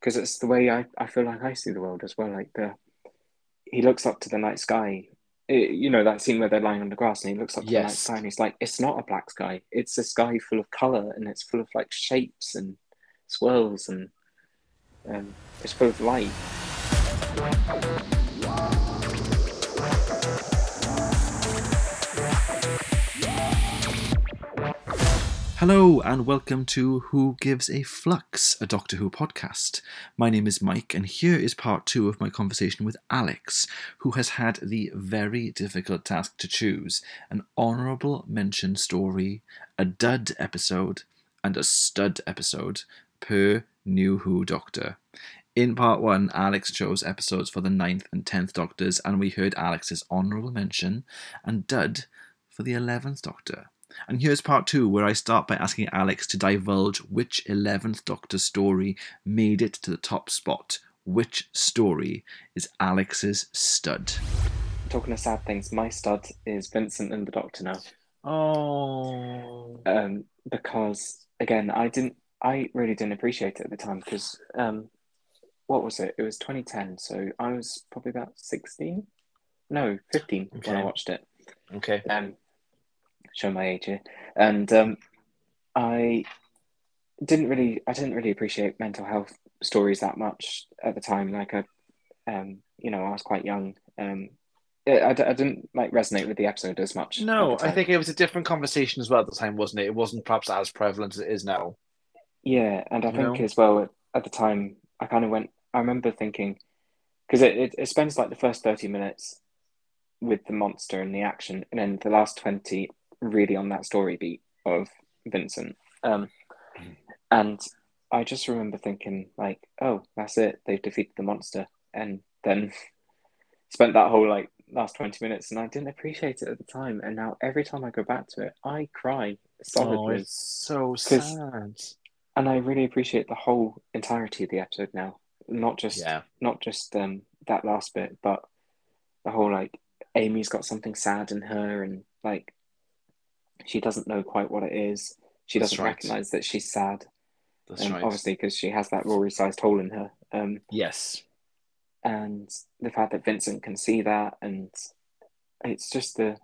because it's the way I, I feel like I see the world as well. Like the he looks up to the night sky. It- you know that scene where they're lying on the grass and he looks up to the night sky and he's like, "It's not a black sky. It's a sky full of color and it's full of like shapes and swirls and um, it's full of light." Hello and welcome to Who Gives a Flux, a Doctor Who podcast. My name is Mike, and here is part two of my conversation with Alex, who has had the very difficult task to choose an honourable mention story, a dud episode, and a stud episode per New Who Doctor. In part one, Alex chose episodes for the ninth and tenth Doctors, and we heard Alex's honourable mention and dud for the eleventh Doctor. And here's part two, where I start by asking Alex to divulge which 11th Doctor story made it to the top spot. Which story is Alex's stud? Talking of sad things, my stud is Vincent and the Doctor now. Oh. um, because again, I didn't, I really didn't appreciate it at the time because, um, what was it? It was 2010, so I was probably about 16, no, 15 when I watched it. Okay. Um, show my age here, and um, I didn't really, I didn't really appreciate mental health stories that much at the time. Like I, um, you know, I was quite young. Um, I, I, didn't like resonate with the episode as much. No, I think it was a different conversation as well at the time, wasn't it? It wasn't perhaps as prevalent as it is now. Yeah, and I You think know? as well at, at the time, I kind of went. I remember thinking because it, it it spends like the first thirty minutes with the monster and the action, and then the last twenty really on that story beat of Vincent. Um, and I just remember thinking like, oh, that's it. They've defeated the monster, and then spent that whole like last twenty minutes, and I didn't appreciate it at the time. And now every time I go back to it, I cry solidly Oh, it's so sad. and I really appreciate the whole entirety of the episode now. Not just Yeah. not just um that last bit, but the whole like Amy's got something sad in her and like she doesn't know quite what it is. She That's doesn't right. recognize that she's sad. That's um, right. Obviously, because she has that Rory sized hole in her. Um, Yes. and the fact that Vincent can see that, and it's just the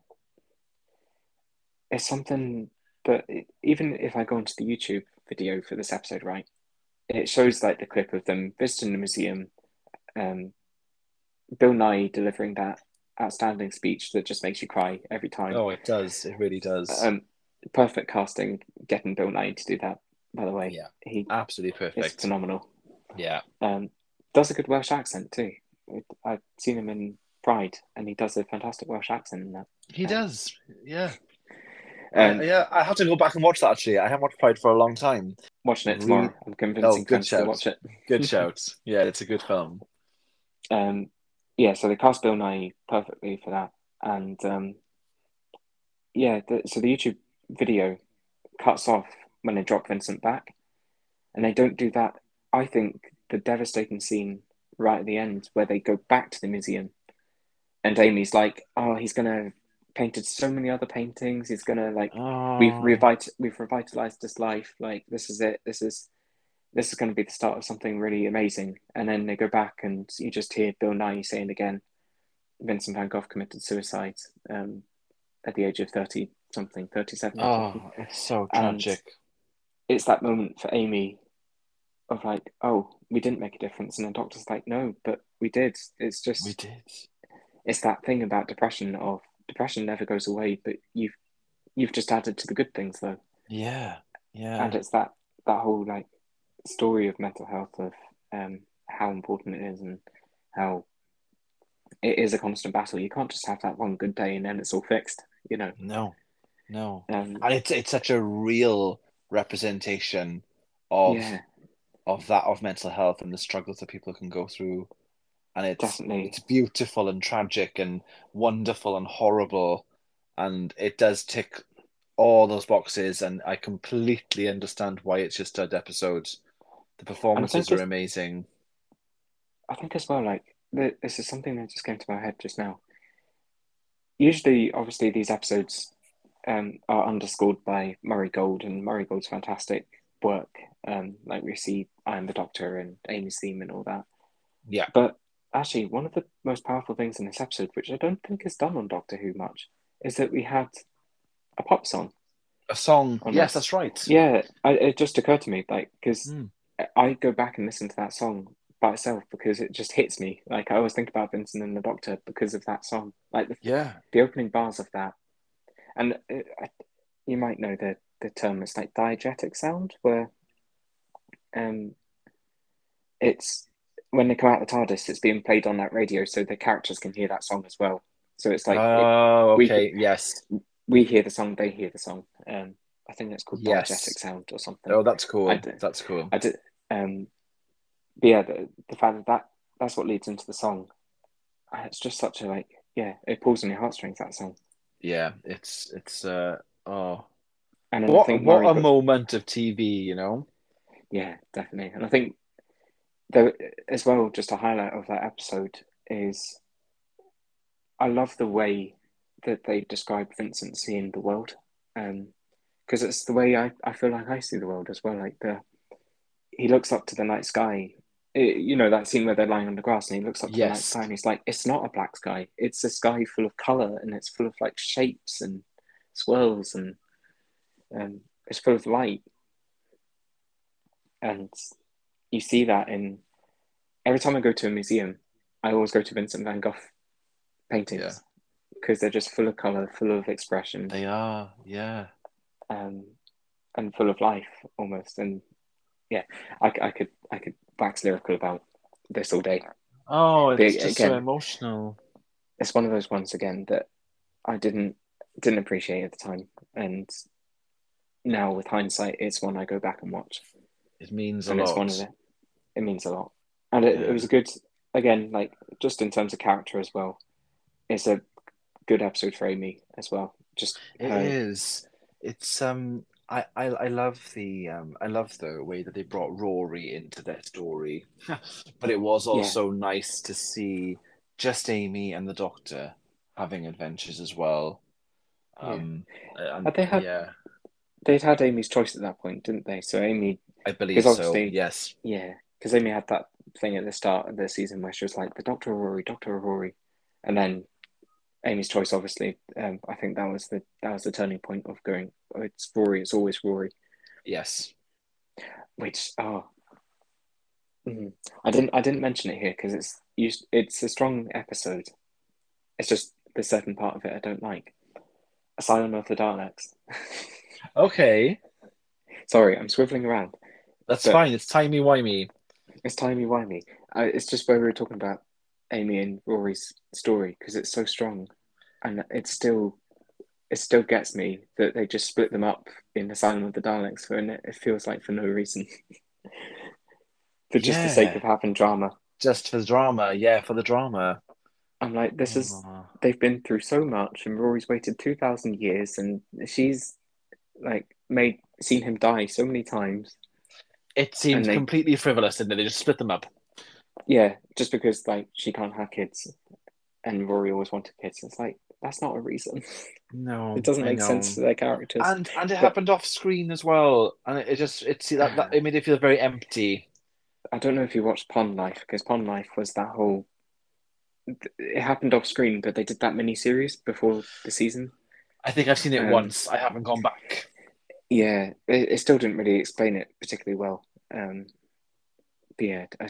it's something that it, even if I go into the YouTube video for this episode, right, it shows like the clip of them visiting the museum, um, Bill Nighy delivering that outstanding speech that just makes you cry every time. Oh, it does. It really does. Um, perfect casting, getting Bill Nighy to do that. By the way, yeah. he Absolutely perfect. phenomenal. Yeah. Um, does a good Welsh accent too. I've seen him in Pride, and he does a fantastic Welsh accent in that. He does. Yeah. Um, yeah. I have to go back and watch that actually. I haven't watched Pride for a long time. Watching it tomorrow, I'm convincing Oh, good to watch it. Good shout. Yeah, it's a good film. Um, yeah, so they cast Bill Nighy perfectly for that, and um, yeah, the, so the YouTube video cuts off when they drop Vincent back, and they don't do that. I think the devastating scene right at the end where they go back to the museum, and Amy's like, "Oh, he's gonna painted so many other paintings. He's gonna like Oh. we've revit- we've revitalized his life. Like this is it. This is this is going to be the start of something really amazing. And then they go back and you just hear Bill Nighy saying again, Vincent Van Gogh committed suicide um, at the age of thirty something, thirty seven. Oh, it's so And- tragic. It's that moment for Amy of like, oh, we didn't make a difference, and the doctor's like, no, but we did. It's just We did. it's that thing about depression of depression never goes away, but you've you've just added to the good things though. Yeah. Yeah. and it's that that whole like story of mental health of um how important it is and how it is a constant battle you can't just have that one good day and then it's all fixed you know No. No. um And it's it's such a real representation of yeah of that of mental health and the struggles that people can go through. And it's Definitely. it's beautiful and tragic and wonderful and horrible. And it does tick all those boxes and I completely understand why it's just third episode. The performances are amazing. i think as well like this is something that just came to my head just now usually obviously these episodes um are underscored by murray gold and murray gold's fantastic work. Um, like we see I am the Doctor and Amy's theme and all that. Yeah. But actually, one of the most powerful things in this episode, which I don't think is done on Doctor Who much, is that we had a pop song. A song. Yes, this. that's right. Yeah, I, it just occurred to me, like, because Mm. I go back and listen to that song by itself because it just hits me. Like, I always think about Vincent and the Doctor because of that song. Like, the, Yeah. the opening bars of that. And uh, I, you might know the, the term, it's like diegetic sound, where um, it's when they come out of the TARDIS, it's being played on that radio so the characters can hear that song as well. So it's like it- oh, we- okay. yes. we hear the song, they hear the song. Um, I think that's called Yes. diegetic sound or something. Oh, that's cool. I That's cool. I did, um, but yeah, the, the fact that, that that's what leads into the song. uh, It's just such a like, yeah, it pulls on your heartstrings. That song, Yeah, it's it's uh oh and what think what a moment of TV, you know. Yeah, definitely. And I think there as well, just a highlight of that episode is I love the way that they describe Vincent seeing the world. Um because it's the way I, I feel like I see the world as well. Like the he looks up to the night sky. It- you know that scene where they're lying on the grass and he looks up to the night sky and he's like, it's not a black sky. It's a sky full of color and it's full of like shapes and swirls and um, it's full of light and you see that in every time I go to a museum, I always go to Vincent van Gogh paintings Yeah. because they're just full of color, full of expression, They are, yeah. Um, and full of life almost. And yeah, I, I could I could wax lyrical about this all day. Oh, it's Big- just so emotional. It's one of those ones again that I didn't didn't appreciate at the time, and now with hindsight, it's one I go back and watch. It means a and it's one of the it means a lot and it, Yeah. it was a good again like just in terms of character as well it's a good episode for amy as well just It her- is. It's um. I, I I love the um. I love the way that they brought Rory into their story, but it was also nice to see just Amy and the Doctor having adventures as well. Yeah. Um, and, they had- yeah, they'd had amy's choice at that point didn't they so amy I believe so. Yes. yeah because amy had that thing at the start of the season where she was like the doctor or rory doctor or rory and then amy's choice obviously um, i think that was the that was the turning point of going oh, it's rory it's always rory Yes. which oh mm, I didn't I didn't mention it here because it's used it's a strong episode. It's just the certain part of it I don't like. Asylum of the Daleks. Okay. Sorry, I'm swiveling around. That's fine. It's timey wimey. It's timey wimey. Uh, it's just where we were talking about Amy and Rory's story because it's so strong, and it still it still gets me that they just split them up in Asylum of the Daleks for and it, feels like for no reason. for just the sake of having drama. Just for the drama. Yeah, for the drama. I'm like, this is they've been through so much, and Rory's waited two thousand years, and she's like made seen him die so many times. It seems they- completely frivolous, it? They just split them up. Yeah, just because like she can't have kids, and Rory always wanted kids. It's like that's not a reason. No, it doesn't make sense to their characters. And and it But- happened off screen as well, and it, it just it see that, that it made it feel very empty. I don't know if you watched Pond Life because Pond Life was that whole. It happened off screen, but they did that mini series before the season. I think I've seen it Um, once. I haven't gone back. Yeah, it, it still didn't really explain it particularly well. Um, but yeah, I,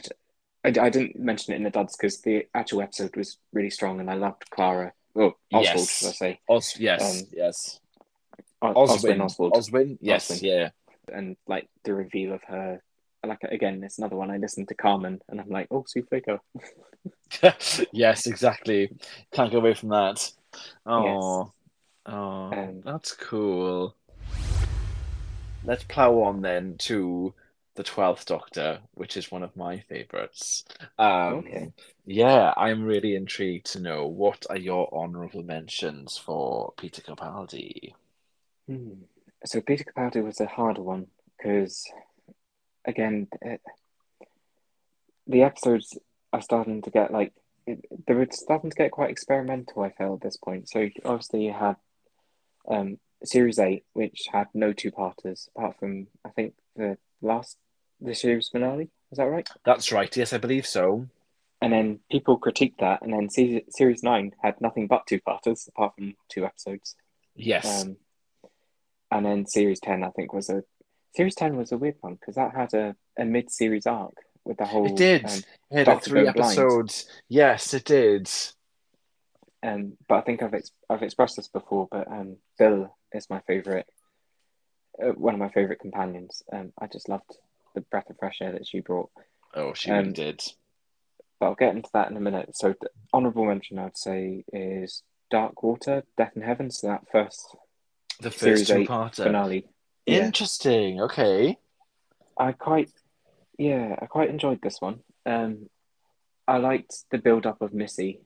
I, I didn't mention it in the duds because the actual episode was really strong and I loved Clara. Oh, Oswald, Yes. should I say? Os, yes, Um, yes. O- Oswin, Oswald. Oswin, yes, Oswin. yeah. And like the reveal of her. Like again, it's another one. I listened to Carmen and I'm like, oh, Souffle girl. yes, exactly. Can't get away from that. Oh, oh, Um, that's cool. Let's plow on then to the Twelfth Doctor, which is one of my favorites. Um, Okay. Yeah, I'm really intrigued to know what are your honourable mentions for Peter Capaldi. Hmm. So Peter Capaldi was a harder one because, again, it, the episodes are starting to get like it, they were starting to get quite experimental. I feel at this point. So obviously you had um, series eight, which had no two parters apart from I think the last the series finale. Is that right? That's right. Yes, I believe so. And then people critiqued that, and then season, series nine had nothing but two parters apart from two episodes. Yes. Um, and then series ten, I think, was a series ten was a weird one because that had a, a mid series arc with the whole. it did. Um, it had three Go Blind. episodes. Yes, it did. um, but I think I've ex- I've expressed this before, but um, Bill is my favorite, uh, one of my favorite companions. Um, I just loved the breath of fresh air that she brought. Oh, she really Um, did. But I'll get into that in a minute. So, the honorable mention I'd say is Dark Water, Death in Heaven. So that first The first eight two-parter. finale. Yeah. Interesting. Okay. I quite, yeah, I quite enjoyed this one. Um, I liked the build up of Missy,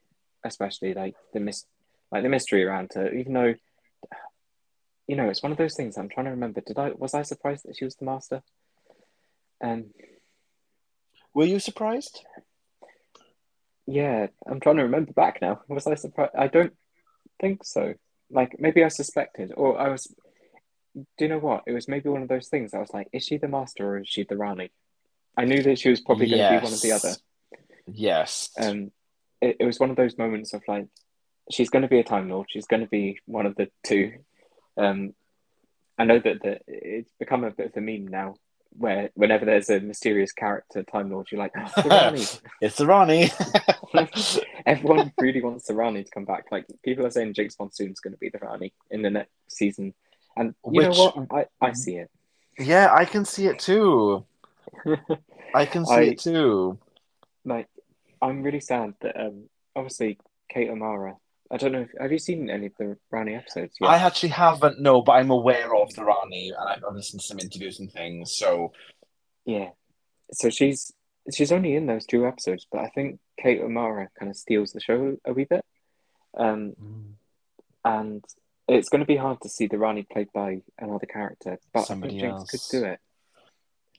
especially like the mis, like the mystery around her. Even though, you know, it's one of those things. I'm trying to remember. Did I was I surprised that she was the master? Um, Were you surprised? yeah, I'm trying to remember back now. Was I surprised? I don't think so. Like maybe I suspected, or I was. Do you know what? It was maybe one of those things. I was like, is she the master or is she the Rani? I knew that she was probably going to be one of the other. Yes. um, it, it was one of those moments of like, she's going to be a Time Lord. She's going to be one of the two. Um, I know that the, it's become a bit of a meme now, where whenever there's a mysterious character Time Lord, you're like, oh, Serani. it's the Rani. Everyone really wants the Rani to come back. Like people are saying, Jinx Monsoon's going to be the Rani in the next season, and you Which- know what? I, I see it. yeah, I can see it too. I can see I- it too. like, I'm really sad that um, obviously Kate O'Mara. I don't know. If, have you seen any of the Rani episodes? yet? I actually haven't, no, but I'm aware of the Rani and I've listened to some interviews and things. So, Yeah. So she's she's only in those two episodes, but I think Kate O'Mara kind of steals the show a wee bit. Um, and it's going to be hard to see the Rani played by another character, but Somebody I think Jinx else. could do it.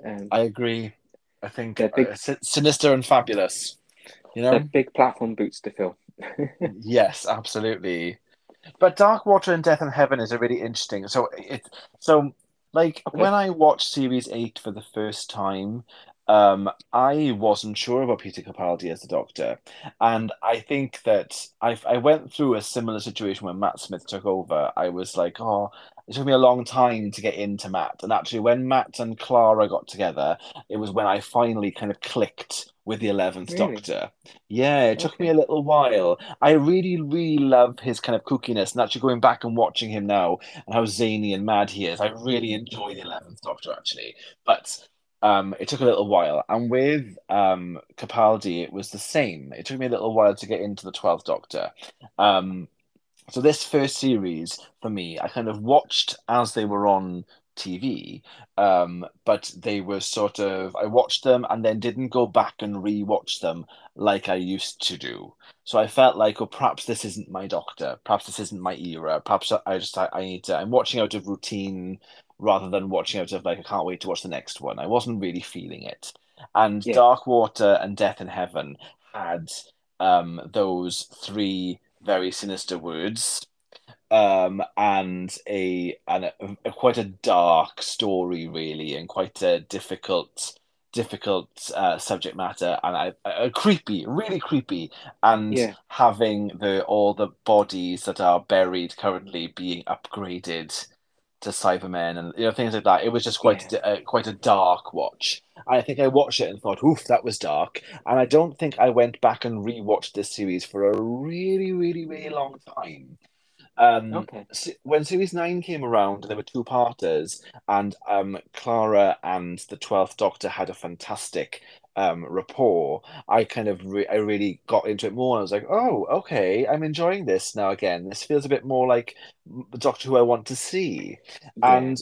Um, I agree. I think big- uh, sinister and fabulous. You they're big platform boots to fill. yes, absolutely. But Dark Water and Death in Heaven is a really interesting. So it so like Okay. when I watched series eight for the first time, um, I wasn't sure about Peter Capaldi as the Doctor, and I think that I I went through a similar situation when Matt Smith took over. I was like, oh, it took me a long time to get into Matt, and actually, when Matt and Clara got together, it was when I finally kind of clicked with the eleventh Really? Doctor. Yeah, it took me a little while. I really, really love his kind of kookiness, and actually going back and watching him now and how zany and mad he is, I really enjoy the Eleventh Doctor actually. But um, it took a little while, and with um, Capaldi, it was the same. It took me a little while to get into the Twelfth Doctor. Um, so this first series for me, I kind of watched as they were on TV, um, but they were sort of I watched them and then didn't go back and re-watch them like I used to do. So I felt like, oh, perhaps this isn't my doctor. Perhaps this isn't my era. Perhaps I just I, I need to. I'm watching out of routine rather than watching out of like I can't wait to watch the next one. I wasn't really feeling it. And Yeah. Dark Water and Death in Heaven had um, those three very sinister words um, and a and a, a- quite a dark story really and quite a difficult difficult uh, subject matter and I, a creepy really creepy and Yeah. having the all the bodies that are buried currently being upgraded to Cybermen and you know things like that. It was just quite a, quite a dark watch. I think I watched it and thought oof that was dark. And I don't think I went back and rewatched this series for a really really really long time um, Okay. when series nine came around, there were two parters, and um, Clara and the Twelfth Doctor had a fantastic um, rapport. I kind of re- I really got into it more. And I was like, oh, okay, I'm enjoying this now. Again, this feels a bit more like the Doctor Who I want to see. Yeah. And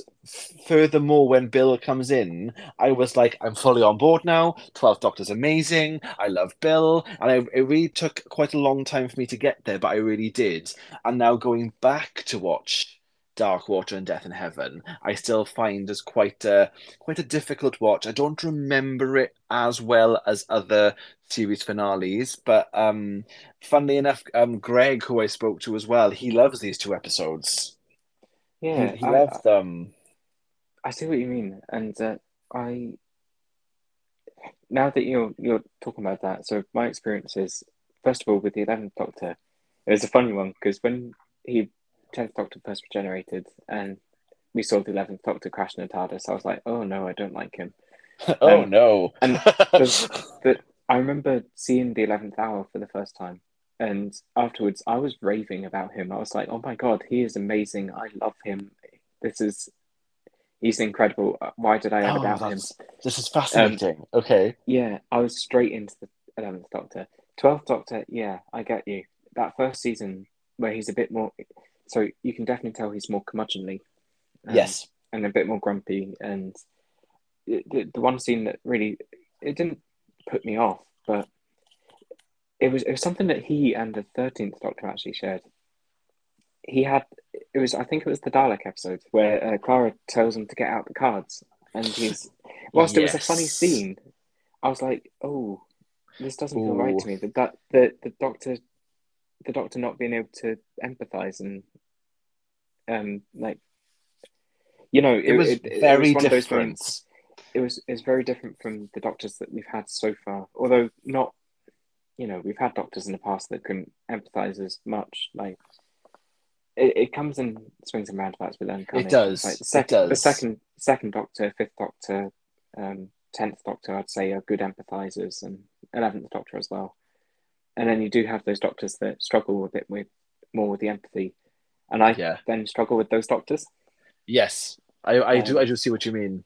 furthermore, when Bill comes in, I was like, I'm fully on board now. Twelfth Doctor's amazing. I love Bill, and I, it really took quite a long time for me to get there, but I really did. And now going back to watch Dark Water and Death in Heaven, I still find as quite a quite a difficult watch. I don't remember it as well as other series finales, but um, funnily enough, um, Greg, who I spoke to as well, he loves these two episodes. yeah. he, he I, loves them. I see what you mean, and uh, I now that you're you're talking about that, so my experience is first of all with the Eleventh Doctor, it was a funny one because when he Tenth Doctor first regenerated and we saw the Eleventh Doctor crash in a TARDIS, I was like, oh no, I don't like him. oh Um, no. and the, the, I remember seeing the Eleventh Hour for the first time, and afterwards I was raving about him. I was like, "Oh my god, he is amazing! I love him. This is he's incredible. Why did I ever Oh, doubt him?" This is fascinating. okay. Yeah, I was straight into the Eleventh Doctor. Twelfth Doctor, yeah, I get you. That first season where he's a bit more, so you can definitely tell he's more curmudgeonly. um, yes. and a bit more grumpy. And the, the one scene that really it didn't put me off, but it was it was something that he and the Thirteenth Doctor actually shared. He had it was I think it was the Dalek episode where uh, Clara tells him to get out the cards, and he's whilst it was a funny scene, I was like, oh, this doesn't feel right to me. That that the the Doctor, the Doctor not being able to empathize and um like. You know, It was it very of those different. it was it's very different from the doctors that we've had so far. Although not, you know, we've had doctors in the past that couldn't empathize as much. Like it, it comes in swings and roundabouts with them. It does. Like the, It sec- the second second Doctor, fifth Doctor, um, tenth Doctor, I'd say are good empathizers, and eleventh Doctor as well. And then you do have those doctors that struggle a bit with more with the empathy, and I Yeah. then struggle with those doctors. Yes. I, I do Um, I do see what you mean.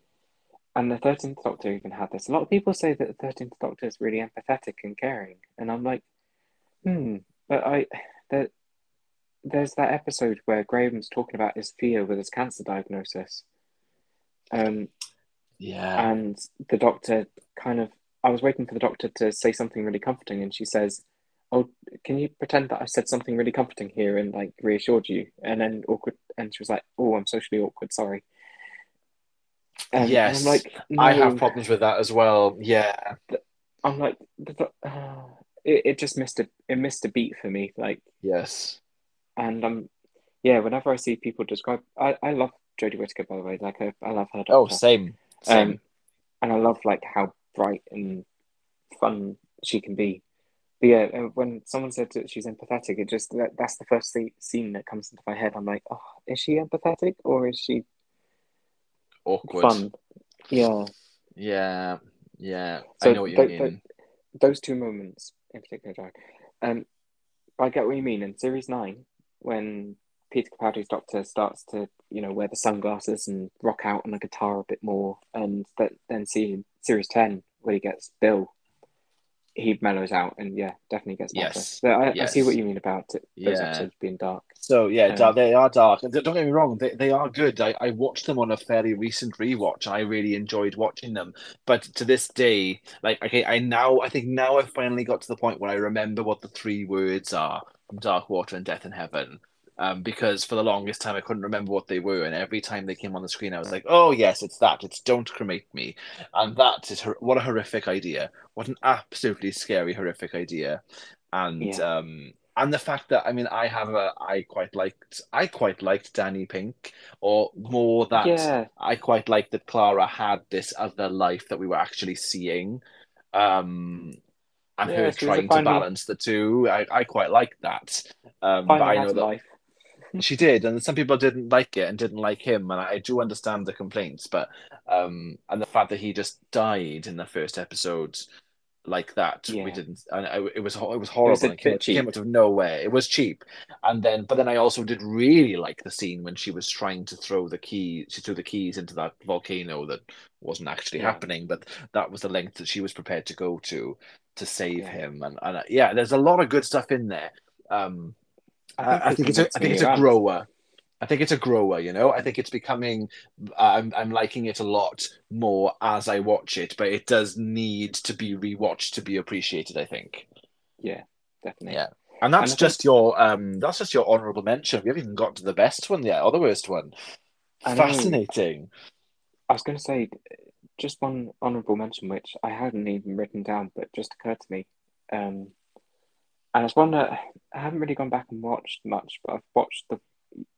And the Thirteenth Doctor even had this. A lot of people say that the Thirteenth Doctor is really empathetic and caring, and I'm like, hmm. But I, there, there's that episode where Graham's talking about his fear with his cancer diagnosis, um, Yeah. and the Doctor kind of. I was waiting for the Doctor to say something really comforting, and she says, "Oh, can you pretend that I said something really comforting here and like reassured you?" And then awkward, and she was like, "Oh, I'm socially awkward. Sorry." Um, and Yes. I'm like, I have problems with that as well. Yeah. I'm like, uh, it, it just missed a it missed a beat for me. Like, Yes. and um, yeah. Whenever I see people describe, I, I love Jodie Whittaker by the way. Like, I, I love her. Oh, same. Same. Um, and I love like how bright and fun she can be. But yeah, uh, when someone said that she's empathetic, it just that, that's the first scene that comes into my head. I'm like, oh, is she empathetic or is she Awkward. fun? Yeah. Yeah. Yeah. So I know what you tho- mean. tho- those two moments in particular, Jack. Um, I get what you mean. In series nine, when Peter Capaldi's Doctor starts to, you know, wear the sunglasses and rock out on a guitar a bit more, and that then see series ten where he gets Bill, he mellows out and yeah, definitely gets better. Yes. So I, I see what you mean about it, those Yeah. episodes being dark. So yeah, Um, they are dark. Don't get me wrong, they, they are good. I, I watched them on a fairly recent rewatch, and I really enjoyed watching them. But to this day, like okay, I now I think now I've finally got to the point where I remember what the three words are from Dark Water and Death in Heaven. Um, because for the longest time I couldn't remember what they were, and every time they came on the screen, I was like, "Oh yes, it's that. It's don't cremate me," and that is hor- what a horrific idea. What an absolutely scary, horrific idea, and Yeah. um, and the fact that I mean I have a I quite liked I quite liked Danny Pink or more that yeah, I quite liked that Clara had this other life that we were actually seeing um and Yeah, her trying to balance the two I, I quite liked that um but I know that life. She did and some people didn't like it and didn't like him and I do understand the complaints but um and the fact that he just died in the first episode like that we didn't and I, it was it was horrible and it came, came out of nowhere. It was cheap. And then but then I also did really like the scene when she was trying to throw the key she threw the keys into that volcano that wasn't actually Yeah. happening but that was the length that she was prepared to go to to save Yeah. him and, and yeah there's a lot of good stuff in there. Um I, I think it's a, I think it's a grower. I think it's a grower. You know, I think it's becoming. I'm I'm liking it a lot more as I watch it, but it does need to be rewatched to be appreciated. I think, Yeah, definitely. Yeah. and that's And I think- just your um that's just your honourable mention. We haven't even got to the best one yet, or the worst one. I. Fascinating. I was going to say just one honourable mention, which I hadn't even written down, but just occurred to me. Um, and it's one that I haven't really gone back and watched much, but I've watched the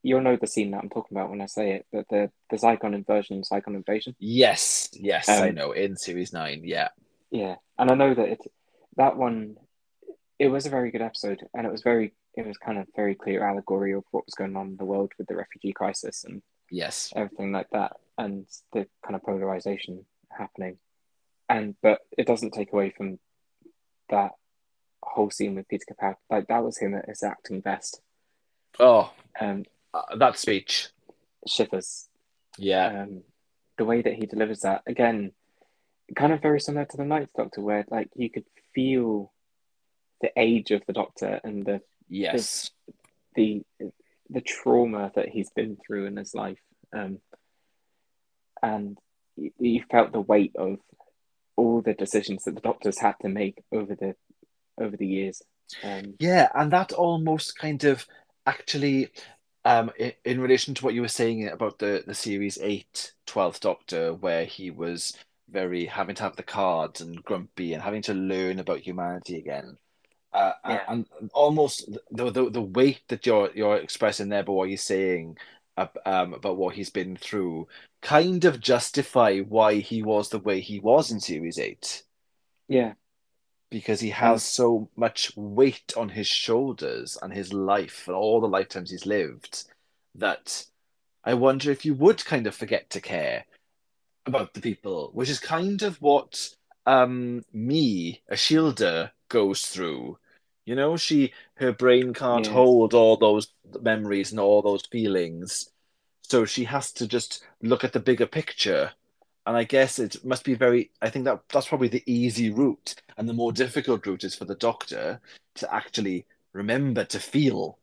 you'll know the scene that I'm talking about when I say it. But the the Zygon inversion, Zygon invasion. Yes, yes, I Um, know. In series nine, yeah. Yeah, and I know that it that one it was a very good episode, and it was very it was kind of very clear allegory of what was going on in the world with the refugee crisis and Yes. everything like that, and the kind of polarization happening. And but it doesn't take away from that whole scene with Peter Capaldi. Like that was him at his acting best. Oh, Um, uh, that speech. shivers. Yeah. Um, the way that he delivers that again, kind of very similar to the Ninth Doctor, where like you could feel the age of the Doctor and the yes. the the trauma that he's been through in his life, um, and you, you felt the weight of all the decisions that the Doctor's had to make over the over the years. Um, Yeah, and that almost kind of actually, um, in, in relation to what you were saying about the, the series 8, 12th Doctor, where he was very having to have the cards and grumpy and having to learn about humanity again. Uh, Yeah. and, and almost the, the the weight that you're you're expressing there, but what you're saying ab- um, about what he's been through, kind of justify why he was the way he was in series eight yeah, because he has so much weight on his shoulders and his life and all the lifetimes he's lived that I wonder if you would kind of forget to care about the people, which is kind of what um me, Ashildr, goes through. You know, she her brain can't Yes. hold all those memories and all those feelings. So she has to just look at the bigger picture. And I guess it must be very I think that that's probably the easy route. And the more difficult route is for the doctor to actually remember to feel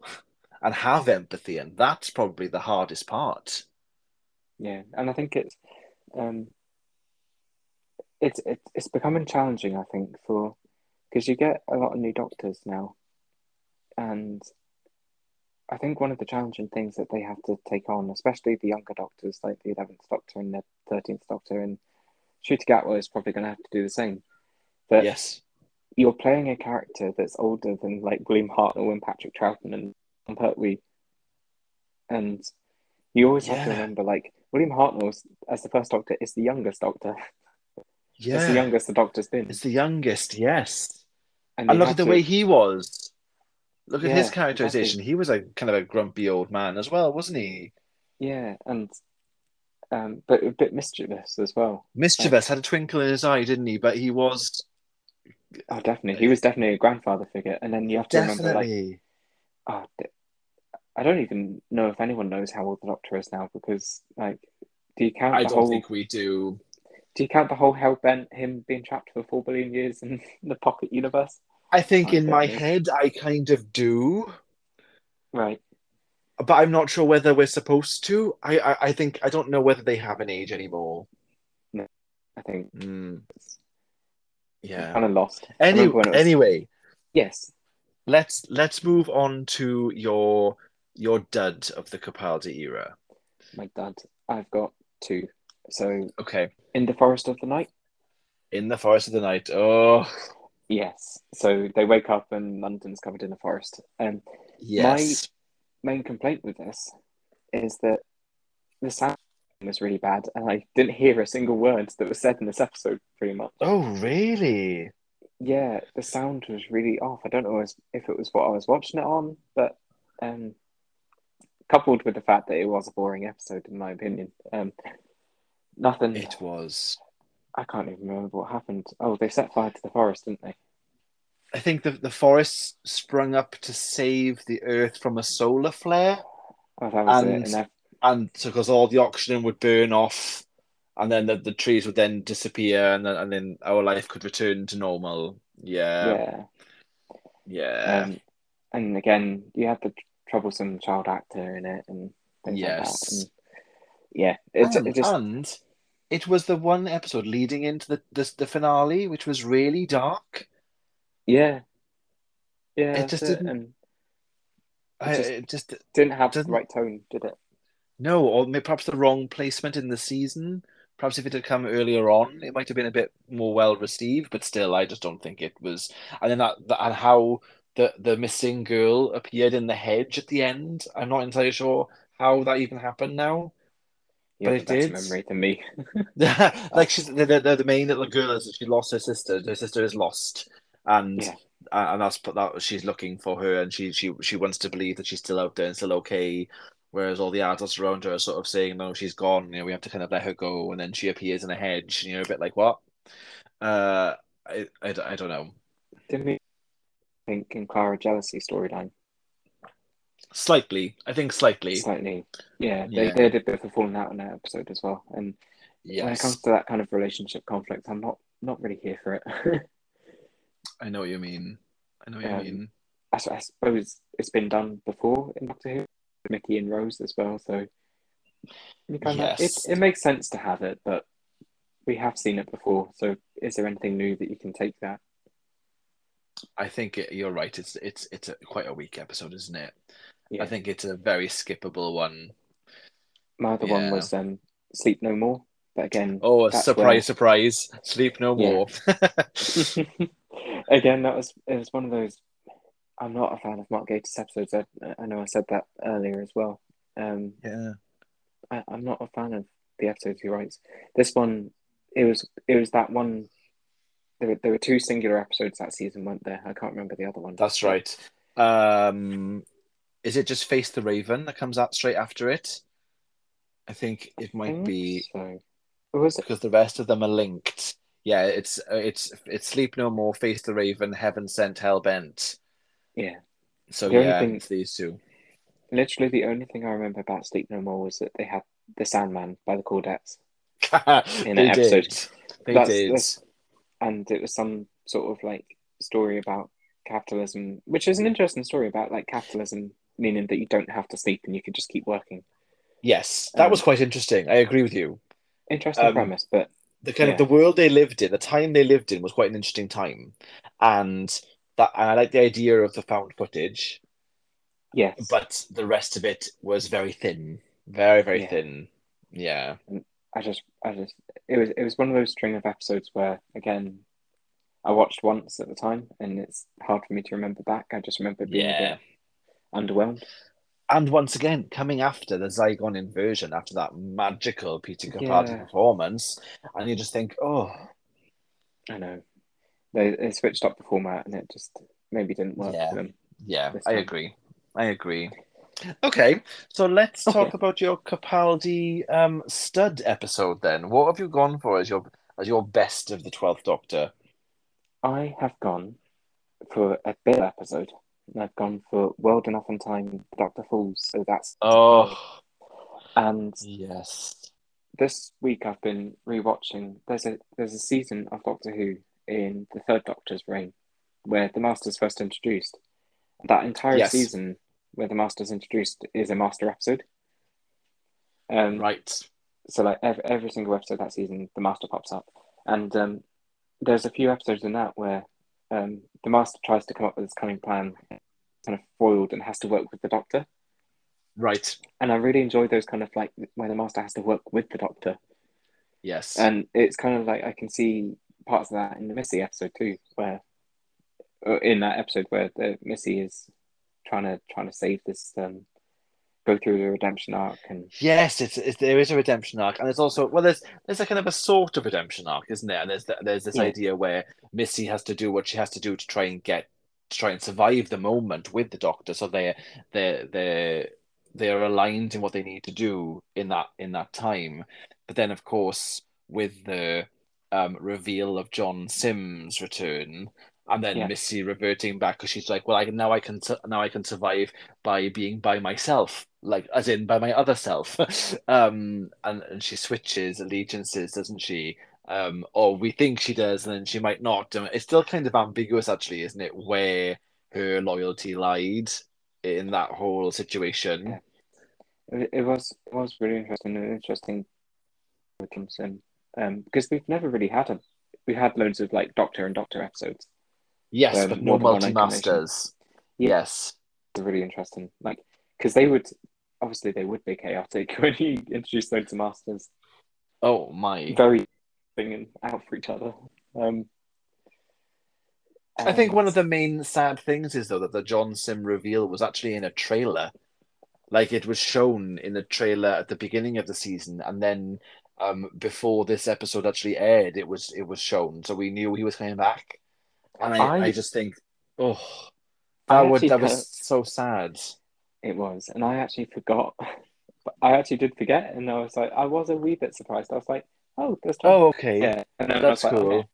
and have empathy. And that's probably the hardest part. yeah, and I think it's um, it's it's becoming challenging. I think for because you get a lot of new doctors now, and I think one of the challenging things that they have to take on, especially the younger doctors like the eleventh Doctor and the thirteenth Doctor, and Ncuti Gatwa is probably going to have to do the same. That yes. you're playing a character that's older than like William Hartnell and Patrick Troughton and Tom Pertwee, and you always have to remember like William Hartnell as the first Doctor is the youngest Doctor. Yeah. It's the youngest the Doctor's been, It's the youngest, yes. and, look at the to- way he was. Look at his characterization. exactly. He was a kind of a grumpy old man as well, wasn't he? yeah, and um, but a bit mischievous as well. Mischievous had a twinkle in his eye, didn't he? But he was Oh, definitely, he was definitely a grandfather figure, and then you have to remember like definitely. oh, d- I don't even know if anyone knows how old the Doctor is now because like, do you count I the don't whole? think we do. Do you count the whole hell bent him being trapped for four billion years in the pocket universe? I think I in my head I kind of do, Right. but I'm not sure whether we're supposed to. I I, I think I don't know whether they have an age anymore. I think Mm, yeah. kind of lost. Any, remember when it was- anyway, Yes. let's let's move on to your your dud of the Capaldi era. My dad. I've got two. So Okay. in the forest of the night. In the Forest of the Night. Oh, Yes. So they wake up and London's covered in a forest. Um, yes. main complaint with this is that the sound was really bad, and I didn't hear a single word that was said in this episode. Pretty much. Oh, really? Yeah, the sound was really off. I don't know if if it was what I was watching it on, but um, coupled with the fact that it was a boring episode, in my opinion, um, nothing. It was. I can't even remember what happened. Oh, they set fire to the forest, didn't they? I think the the forest sprung up to save the Earth from a solar flare, Oh, that was And- it. And and so because all the oxygen would burn off, and then the, the trees would then disappear, and then and then our life could return to normal. Yeah, yeah. yeah, Um, and again, you had the troublesome child actor in it, and things Yes. like that. And yeah, it's and, it just and it was the one episode leading into the the, the finale, which was really dark. yeah, yeah. It just it. didn't- and I, just it just didn't have the doesn't- right tone, did it? No, or maybe perhaps the wrong placement in the season. Perhaps if it had come earlier on, it might have been a bit more well received. But still, I just don't think it was. And then that, that and how the the missing girl appeared in the hedge at the end. I'm not entirely sure how that even happened now. You But it did. memory to me. like she's the, the, the main little girl is she lost her sister. Her sister is lost, and Yeah. and that's put that she's looking for her, and she she she wants to believe that she's still out there and still okay. Whereas all the adults around her are sort of saying, "No, she's gone. You know, we have to kind of let her go." And then she appears in a hedge, You know, a bit like, "What?" Uh, I I, I don't know. Didn't we think in Clara jealousy storyline? Slightly, I think slightly. Slightly. Yeah, they, Yeah. they did a bit of a falling out in that episode as well. And when it comes to that kind of relationship conflict, I'm not not really here for it. I know what you mean. I know what Um, you mean. I suppose it's been done before in Doctor Who, Mickey and Rose as well. So kind of it, it makes sense to have it, but we have seen it before. So is there anything new that you can take that? I think it, you're right. It's it's it's a, quite a weak episode, isn't it? Yeah. I think it's a very skippable one. My other Yeah. one was um, Sleep No More, but again, Oh, surprise, surprise! Sleep no Yeah. more. again that was it was one of those. I'm not a fan of Mark Gatiss episodes. I, I know I said that earlier as well. Um, yeah. I, I'm not a fan of the episodes he writes. This one, it was it was that one. There were, there were two singular episodes that season, weren't there? I can't remember the other one. That's right. Um, is it just Face the Raven that comes out straight after it? I think it might think be so. Was it? because the rest of them are linked. Yeah, it's it's it's Sleep No More, Face the Raven, Heaven Sent, Hell Bent. Yeah. So The only yeah, thing- it's these two. Literally, the only thing I remember about Sleep No More was that they had the Sandman by the Chordettes, In an episode. did. They That's- did. that's- and it was some sort of like story about capitalism, which is an interesting story about like capitalism, meaning that you don't have to sleep and you can just keep working. Yes, that Um, was quite interesting. I agree with you. Interesting Um, premise, but the kind Yeah. of the world they lived in, the time they lived in was quite an interesting time, and that and I like the idea of the found footage, yes, but the rest of it was very thin, very very Yeah. thin. Yeah, I just, I just, it was, it was one of those string of episodes where, again, I watched once at the time, and it's hard for me to remember back. I just remember being yeah. a bit underwhelmed. And once again, coming after the Zygon inversion, after that magical Peter Capaldi Yeah. performance, and you just think, oh, I know they, they switched up the format, and it just maybe didn't work Yeah. for them. yeah, I agree, I agree. Okay, so let's Okay. talk about your Capaldi um, stud episode then. What have you gone for as your as your best of the Twelfth Doctor? I have gone for a bit episode, and I've gone for World Enough and Time, Doctor Falls. So that's Oh, and yes. this week I've been rewatching. There's a there's a season of Doctor Who in the Third Doctor's reign, where the Master's first introduced. That entire Yes. season where the Master's introduced is a Master episode. Um, Right. so like every, every single episode that season, the Master pops up, and um, there's a few episodes in that where um, the Master tries to come up with this cunning plan, kind of foiled, and has to work with the Doctor. Right. And I really enjoy those kind of like where the Master has to work with the Doctor. Yes. And it's kind of like I can see parts of that in the Missy episode too, where uh, in that episode where the Missy is trying to trying to save this, um, go through the redemption arc, and Yes, it's, it's there is a redemption arc, and there's also well, there's there's a kind of a sort of redemption arc, isn't there? And there's th- there's this Yeah. idea where Missy has to do what she has to do to try and get to try and survive the moment with the Doctor, so they're they they they're aligned in what they need to do in that in that time. But then, of course, with the um, reveal of John Simm's return, and then Yeah. Missy reverting back because she's like, "Well, I now I can now I can survive by being by myself, like as in by my other self." um, and and she switches allegiances, doesn't she? Um, or we think she does, and then she might not. And It's still kind of ambiguous, actually, isn't it? Where her loyalty lied in that whole situation. Yeah. it, it was it was really interesting and interesting Wilkinson, um, because we've never really had a we had loads of like Doctor and Doctor episodes. Yes, Um, but more no than one multi masters. Yeah. Yes. They're really interesting, like because they would obviously they would be chaotic when you introduce loads of masters, Oh my. very thing and out for each other. Um, I think one of the main sad things is though that the John Simm reveal was actually in a trailer. Like it was shown in the trailer at the beginning of the season, and then um, before this episode actually aired, it was it was shown, so we knew he was coming back. And I, I, I- just think, oh, I that would that was so sad. It was, and I actually forgot. But I actually did forget, and I was like, I was a wee bit surprised. I was like, oh, there's Tom. Oh, okay, yeah, and then that's I was like, cool. okay.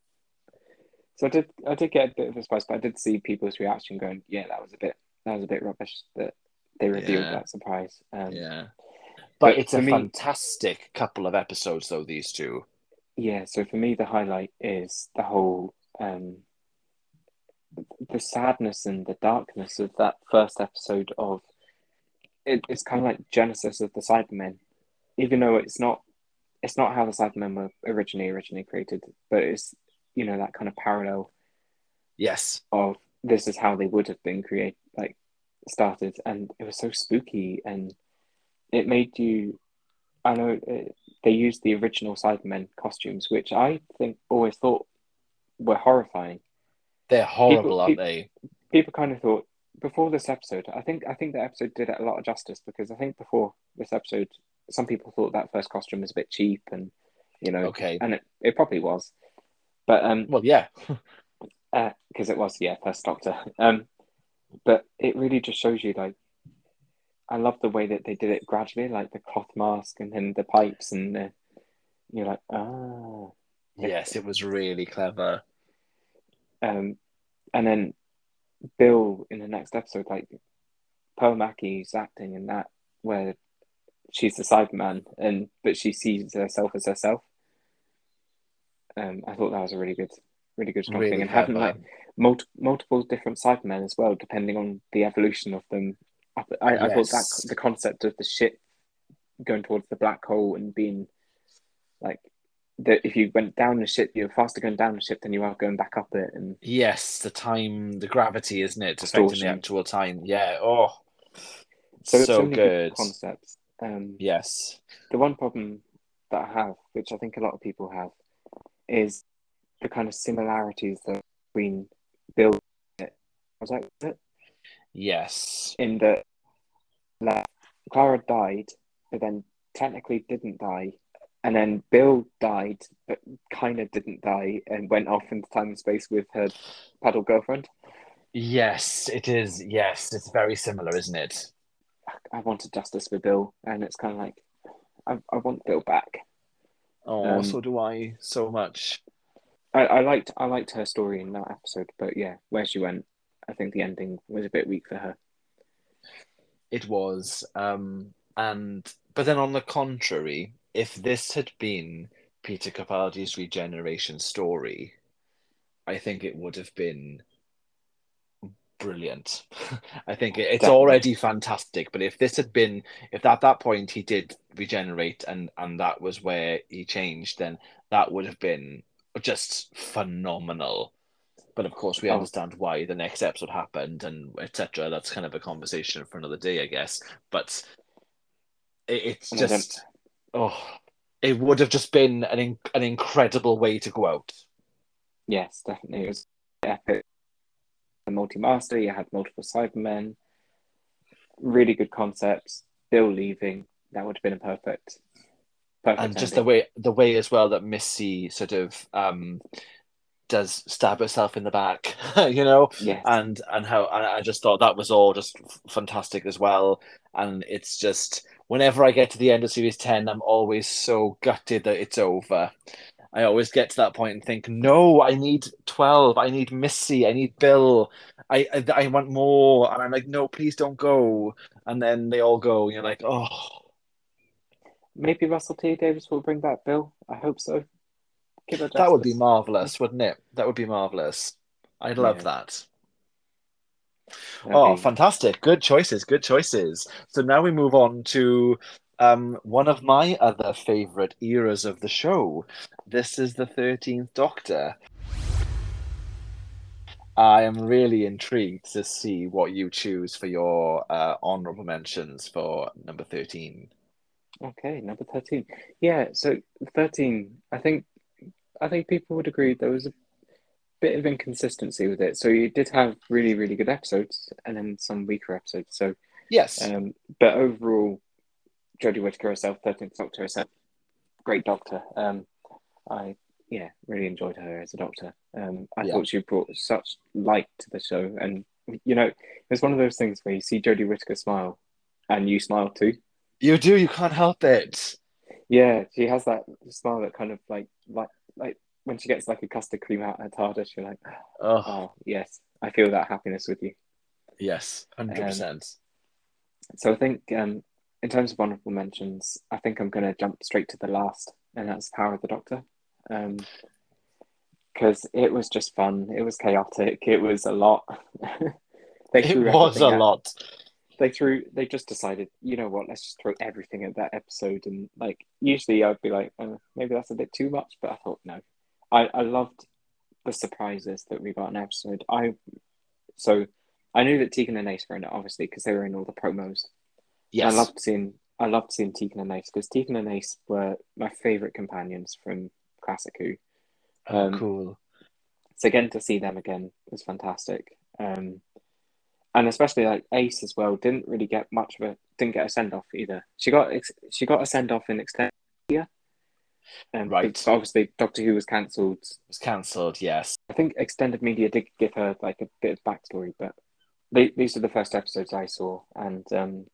So I did, I did get a bit of a surprise, but I did see people's reaction, going, yeah, that was a bit, that was a bit rubbish that they revealed Yeah. that surprise. Um, Yeah, but, But it's a me- fantastic couple of episodes though. These two. Yeah, so for me, the highlight is the whole um, the sadness and the darkness of that first episode of it, it's kind of like Genesis of the Cybermen, even though it's not it's not how the Cybermen were originally originally created, but it's you know that kind of parallel Yes. of this is how they would have been created, like started, and it was so spooky, and it made you. I know it, they used the original Cybermen costumes, which I think always thought were horrifying. They're horrible, People- aren't they? People kind of thought before this episode. I think I think the episode did it a lot of justice because I think before this episode, some people thought that first costume was a bit cheap, and you know, Okay. and it, it probably was, but um, Well, yeah. because it was yeah first doctor um but it really just shows you like i love the way that they did it gradually like the cloth mask and then the pipes and the you're like ah Yes, it was really clever. Um and then bill in the next episode like Pearl Mackie's acting in that where she's the cyberman and but she sees herself as herself um i thought that was a really good really good strong Really thing and having clever. like multi- multiple different Cybermen as well, depending on the evolution of them. I, I, I thought that the concept of the ship going towards the black hole and being like that if you went down the ship, you're faster going down the ship than you are going back up it. And Yes, the time, the gravity, isn't it? Affecting the actual time. Yeah. Oh, so, so, it's so many good. concepts. Um, Yes. the one problem that I have, which I think a lot of people have, is the kind of similarities that between Bill. Was that was it? Yes. in that like, Clara died, but then technically didn't die, and then Bill died, but kind of didn't die, and went off into time and space with her paddle girlfriend. Yes, it is. Yes, it's very similar, isn't it? I wanted justice for Bill, and it's kind of like I, I want Bill back. Oh, Um, so do I so much. I, I liked I liked her story in that episode, but yeah, where she went, I think the ending was a bit weak for her. It was. Um, and but then on the contrary, if this had been Peter Capaldi's regeneration story, I think it would have been brilliant. I think it, it's Definitely. already fantastic, but if this had been if at that point he did regenerate and and that was where he changed, then that would have been just phenomenal. But of course, we Oh. understand why the next episode happened and etc. That's kind of a conversation for another day, I guess. But it, it's And I don't- just oh, it would have just been an in, an incredible way to go out. Yes, definitely. It was epic. The multi master, you had multiple Cybermen, really good concepts. Bill leaving, that would have been a perfect, perfect. and just the way the way as well that Missy sort of um does stab herself in the back, you know, yes, and and how and I just thought that was all just f- fantastic as well. And it's just whenever I get to the end of series ten, I'm always so gutted that it's over. I always get to that point and think, no, I need twelve, I need Missy, I need Bill, I I, I want more, and I'm like, no, please don't go. And then they all go, and you're like, oh, maybe Russell T Davies will bring back Bill. I hope so. That would be marvelous, wouldn't it? That would be marvelous. I'd love Yeah. that. That'd Oh, be- fantastic. Good choices. Good choices. So now we move on to um, one of my other favorite eras of the show. This is the 13th Doctor. I am really intrigued to see what you choose for your uh, honorable mentions for number 13. Okay, number thirteen. Yeah, so thirteen. I think, I think people would agree there was a bit of inconsistency with it. So you did have really, really good episodes and then some weaker episodes. So, Yes. um, but overall, Jodie Whittaker herself, Thirteenth Doctor herself, great Doctor. Um, I yeah really enjoyed her as a Doctor. Um, I Yeah. thought she brought such light to the show, and you know, it's one of those things where you see Jodie Whittaker smile, and you smile too. you do. You can't help it. Yeah, she has that smile that kind of like like like when she gets like a custard cream out her TARDIS, you're like, Oh, oh yes, I feel that happiness with you. yes. 100%. Um, So I think um, in terms of honourable mentions, I think I'm going to jump straight to the last, and that's Power of the Doctor. Because it was just fun. It was chaotic. It was a lot. they threw it was a lot. They threw. They just decided, you know what? Let's just throw everything at that episode. And like, usually I'd be like, oh, maybe that's a bit too much. But I thought no. I I loved the surprises that we got in episode. I so I knew that Tegan and Ace were in it, obviously, because they were in all the promos. Yes. I loved seeing I loved seeing Tegan and Ace because Tegan and Ace were my favourite companions from Classic Who. Oh, um, cool. So again to see them again was fantastic. Um, and especially like Ace as well didn't really get much of a didn't get a send off either. She got she got a send off in extended. Um, Right. but Obviously, Doctor Who was cancelled. Was cancelled. Yes. I think extended media did give her like a bit of backstory, but they, these are the first episodes I saw, and um,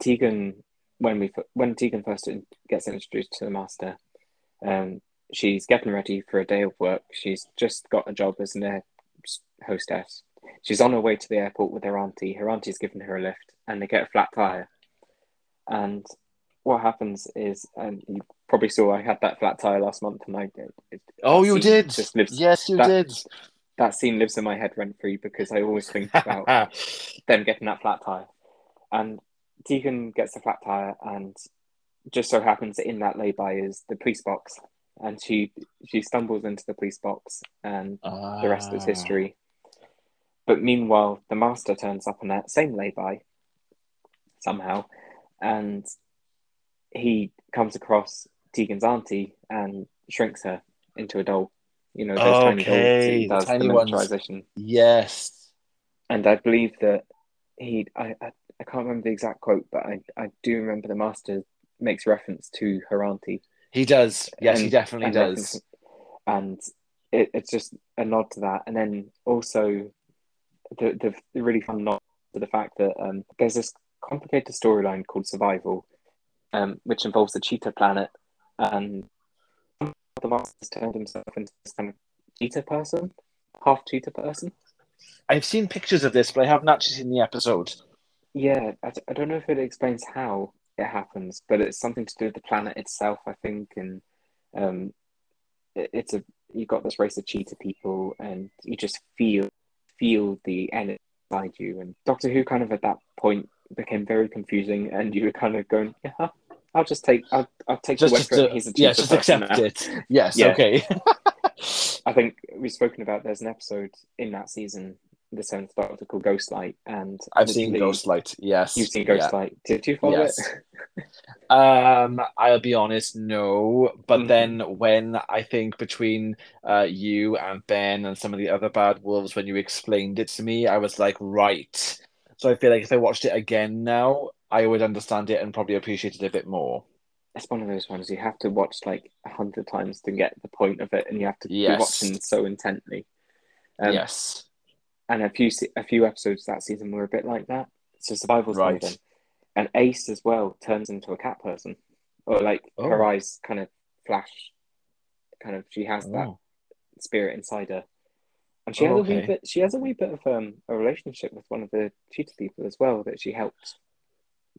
Tegan when we when Tegan first gets introduced to the Master, um, she's getting ready for a day of work. She's just got a job as an air hostess. She's on her way to the airport with her auntie. Her auntie's giving her a lift, and they get a flat tire. And what happens is, and you probably saw I had that flat tire last month, and I it, Oh, you did. Just lives, yes, you that- did. that scene lives in my head rent free because I always think about them getting that flat tire. And Tegan gets the flat tire, and just so happens that in that lay-by is the police box, and she she stumbles into the police box, and the rest is Ah. history. But meanwhile, the master turns up on that same lay-by somehow, and he comes across Tegan's auntie and shrinks her into a doll. You know, those tiny dolls Okay, he does tiny the ones. miniaturization Yes. and I believe that he I, I I can't remember the exact quote, but I I do remember the master makes reference to her auntie. He does. Yes, he definitely and does. and it, it's just a nod to that, and then also the the, the really fun nod to the fact that um, there's this complicated storyline called Survival, um, which involves the cheetah planet, and the master's turned himself into this kind of cheetah person, half cheetah person. I've seen pictures of this, but I haven't actually seen the episode. Yeah, I don't know if it explains how it happens, but it's something to do with the planet itself, I think. And um, it, it's a you got this race of cheetah people, and you just feel feel the energy inside you. And Doctor Who kind of at that point became very confusing, and you were kind of going, yeah, I'll just take I'll, I'll take Just, the word just, uh, He's a yeah, just accept now. it. Yes, Yeah. okay. I think we've spoken about there's an episode in that season, the seventh Doctor called Ghostlight, and I've seen Ghostlight. Yes, You've seen Yeah. Ghostlight. Did you follow Yes. it? Um, I'll be honest, no. But Mhm. then when I think between uh you and Ben and some of the other bad wolves, when you explained it to me, I was like, right. So I feel like if I watched it again now, I would understand it and probably appreciate it a bit more. it's one of those ones you have to watch like a hundred times to get the point of it, and you have to Yes. be watching so intently. Um, yes. and a few se- a few episodes that season were a bit like that. So survival's Right. them, and Ace as well turns into a cat person, or like her Oh. eyes kind of flash, kind of she has that Oh, spirit inside her, and she Oh, has a wee bit. She has a wee bit of um, a relationship with one of the cheetah people as well that she helps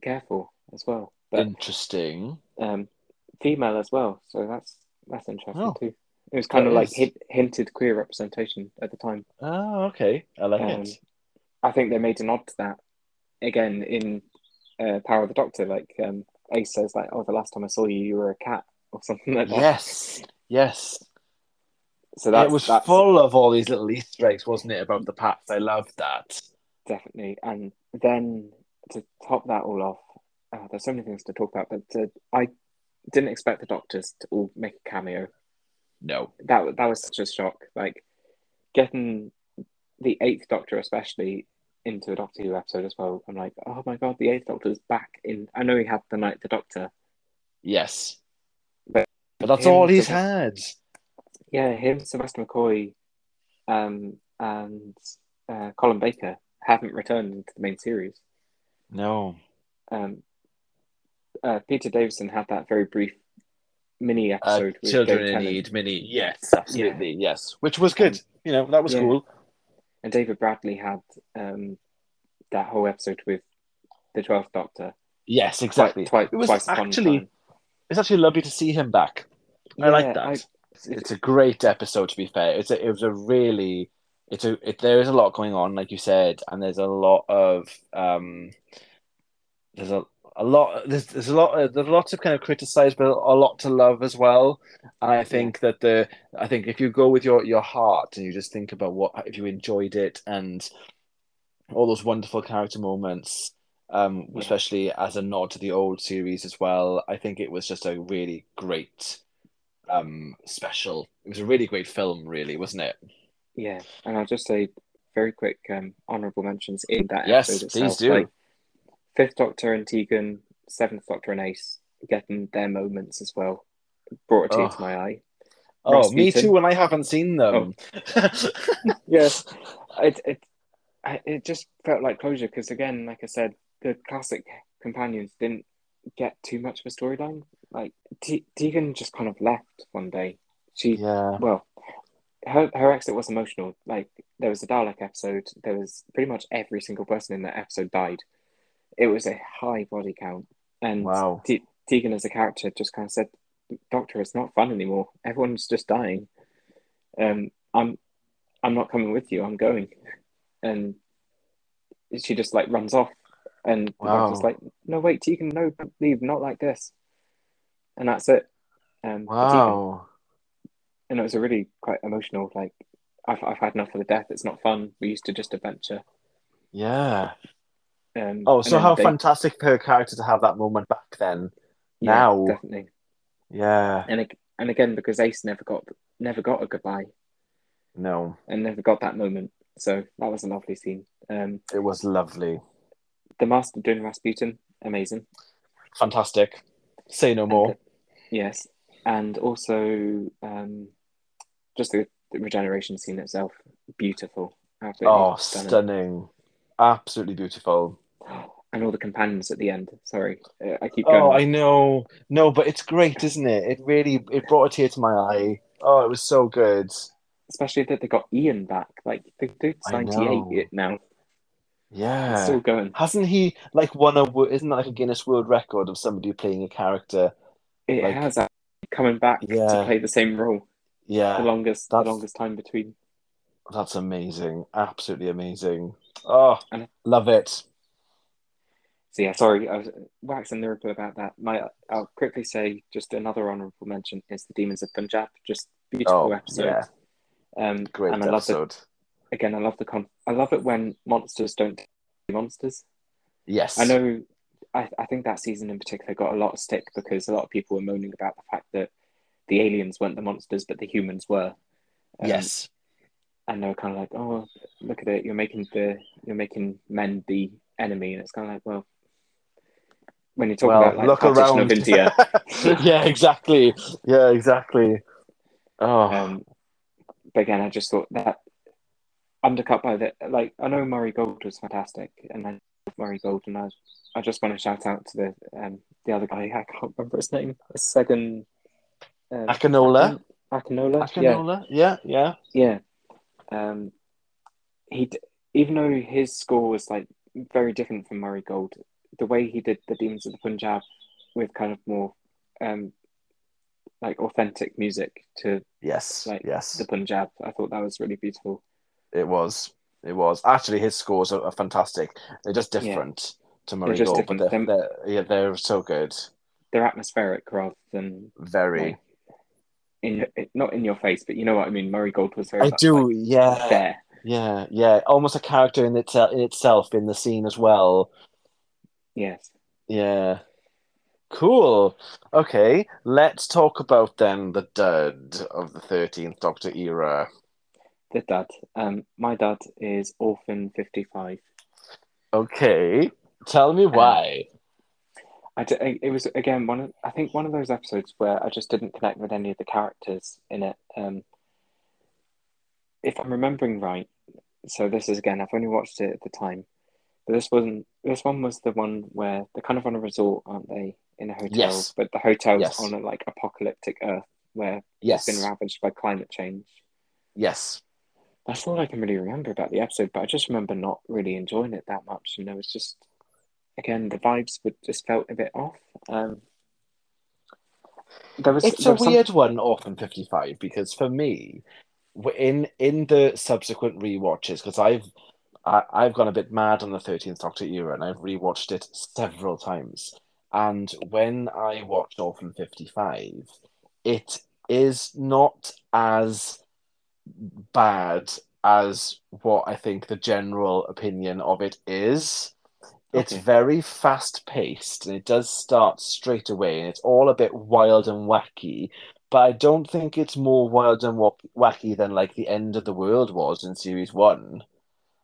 care for as well. But interesting. um, female as well. So that's that's interesting Oh, too. It was kind of like hint, hinted queer representation at the time. Oh, okay. I like Um, it. I think they made a nod to that again in uh, Power of the Doctor. Like um, Ace says, like, "Oh, the last time I saw you, you were a cat," or something like that. Yes. Yes. So that was that's full of all these little Easter eggs, wasn't it, about the past? I loved that. definitely. And then to top that all off, oh, there's so many things to talk about. But uh, I didn't expect the Doctors to all make a cameo. No. that that was such a shock. Like getting the Eighth Doctor, especially into a Doctor Who episode as well. I'm like, oh my god, the Eighth Doctor's back in. I know he had the Night the Doctor. Yes, But but that's him, all he's Sylvester- had. Yeah, him, Sylvester McCoy, um, and uh, Colin Baker haven't returned into the main series. No. Um, uh, Peter Davison had that very brief mini Uh, episode with Children David in Need mini. Yes, absolutely. Yes, which was good. You know, that was Yeah. cool. and David Bradley had um, that whole episode with the Twelfth Doctor. Yes, exactly. Twice, it was twice actually it's actually lovely to see him back. I like that. I- it's a great episode to be fair it's a, it was a really it's a it, there is a lot going on like you said and there's a lot of um there's a a lot there's, there's a lot of, there's a lot to kind of criticize but a lot to love as well and i think that the i think if you go with your your heart and you just think about what if you enjoyed it and all those wonderful character moments um Yeah. especially as a nod to the old series as well i think it was just a really great um special it was a really great film really wasn't it Yeah, and I'll just say very quick um, honorable mentions in that Yes, episode please do. Like Fifth Doctor and Tegan, Seventh Doctor and Ace getting their moments as well brought a tear Oh. to my eye. oh Ross me too When i haven't seen them Yes, it it it just felt like closure because again, like I said, the classic companions didn't get too much of a storyline. Like Te- Tegan just kind of left one day. She yeah well, her her exit was emotional. Like there was a Dalek episode. There was pretty much every single person in that episode died. It was a high body count, and wow Te- Tegan as a character just kind of said, "Doctor, it's not fun anymore. Everyone's just dying. Um, I'm I'm not coming with you. I'm going." And she just like runs off, and the Wow. doctor's like, "No, wait, Tegan, no, leave, not like this." And that's it. Um, wow and it was a really quite emotional. Like I've I've had enough of the death. It's not fun. We used to just adventure. yeah Um, oh and so how they- fantastic for her character to have that moment back then yeah, now. definitely. yeah And and again because Ace never got never got a goodbye no and never got that moment. So that was a lovely scene. Um, it was lovely the Master doing Rasputin, amazing. fantastic say no more Yes, and also um, just the, the regeneration scene itself, beautiful. Absolutely oh stunning. stunning absolutely beautiful And all the companions at the end. Sorry, uh, I keep going. Oh, I know. No, but it's great, isn't it? It really it brought a tear to my eye. Oh, it was so good. especially that they got Ian back. Like the dude's I ninety know. eight now, Yeah. It's still going. Hasn't he like won a isn't that like a Guinness World Record of somebody playing a character? It Like- has coming back Yeah. to play the same role. Yeah, the longest, the longest time between. that's amazing. Absolutely amazing. Oh, And- love it. So yeah, sorry, I was waxing lyrical about that. My, I'll quickly say just another honourable mention is the Demons of Punjab. Just beautiful Oh, episode. yeah. Um, Great and I love episode. again. I love the con. I love it when monsters don't be monsters. Yes. I know. I, I think that season in particular got a lot of stick because a lot of people were moaning about the fact that the aliens weren't the monsters, but the humans were. Um, Yes. and they were kind of like, "Oh, look at it! You're making the you're making men the enemy," and it's kind of like, well, when you talk well, about like look around. of India, yeah, exactly. Yeah, exactly. Oh, um, but again, I just thought that undercut by the like I know Murray Gold was fantastic, and I love Murray Gold, and I I just want to shout out to the um the other guy I can't remember his name, Segun um, Akinola. Akinola, yeah, Akinola. Yeah, yeah. Yeah. Um, he d- even though his score was like very different from Murray Gold, the way he did the Demons of the Punjab with kind of more um like authentic music to Yes. Like, yes. the Punjab, I thought that was really beautiful. It was. It was. Actually, his scores are, are fantastic. They're just Yeah. different to Murray Gold, but they're, they're, yeah, they're so good. They're atmospheric rather than Very. like, in not in your face, but you know what I mean. Murray Gold was very I do. like, yeah. there. Yeah. Yeah. Almost a character in itself in itself in the scene as well. Yes. Yeah. Cool. Okay, let's talk about then the dud of the 13th Doctor era. the dad. Um, my dad is Orphan Fifty Five. Okay, tell me why. I d- it was again one of I think one of those episodes where I just didn't connect with any of the characters in it. Um, if I'm remembering right, so this is again I've only watched it at the time, but this wasn't. This one was the one where they're kind of on a resort, aren't they, in a hotel? Yes. But the hotel's Yes. on a like apocalyptic Earth where yes, it's been ravaged by climate change. yes. That's all I can really remember about the episode, but I just remember not really enjoying it that much. You know, it's just again the vibes would just felt a bit off. Um, there was It's there a was some- weird one, Orphan Fifty Five, because for me, in in the subsequent rewatches, because I've I, I've gone a bit mad on the Thirteenth Doctor era, and I've rewatched it several times. And when I watched Orphan Fifty Five, it is not as bad as what I think the general opinion of it is. It's Okay. very fast paced and it does start straight away and it's all a bit wild and wacky. But I don't think it's more wild and wacky than like the end of the world was in series one.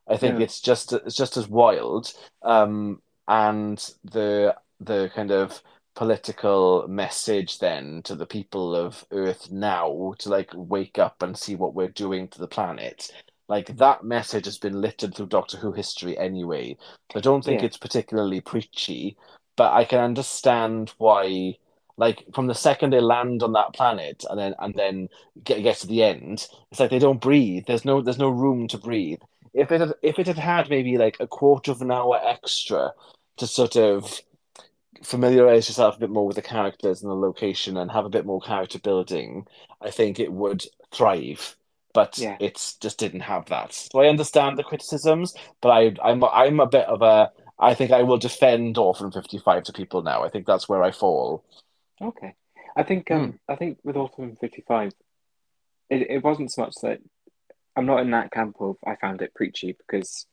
I think Yeah. it's just it's just as wild. Um, and the the kind of political message then to the people of Earth now to like wake up and see what we're doing to the planet. Like that message has been littered through Doctor Who history anyway. So I don't think Yeah. it's particularly preachy, but I can understand why. Like from the second they land on that planet and then and then get get to the end, it's like they don't breathe. There's no there's no room to breathe. If it had, if it had had maybe like a quarter of an hour extra to sort of familiarize yourself a bit more with the characters and the location and have a bit more character building, I think it would thrive. But Yeah. it's just didn't have that. So I understand the criticisms, but I I'm I'm a bit of a I think I will defend Orphan 55 to people now. I think that's where I fall. Okay. I think um I think with fifty five it, it wasn't so much that I'm not in that camp of I found it preachy because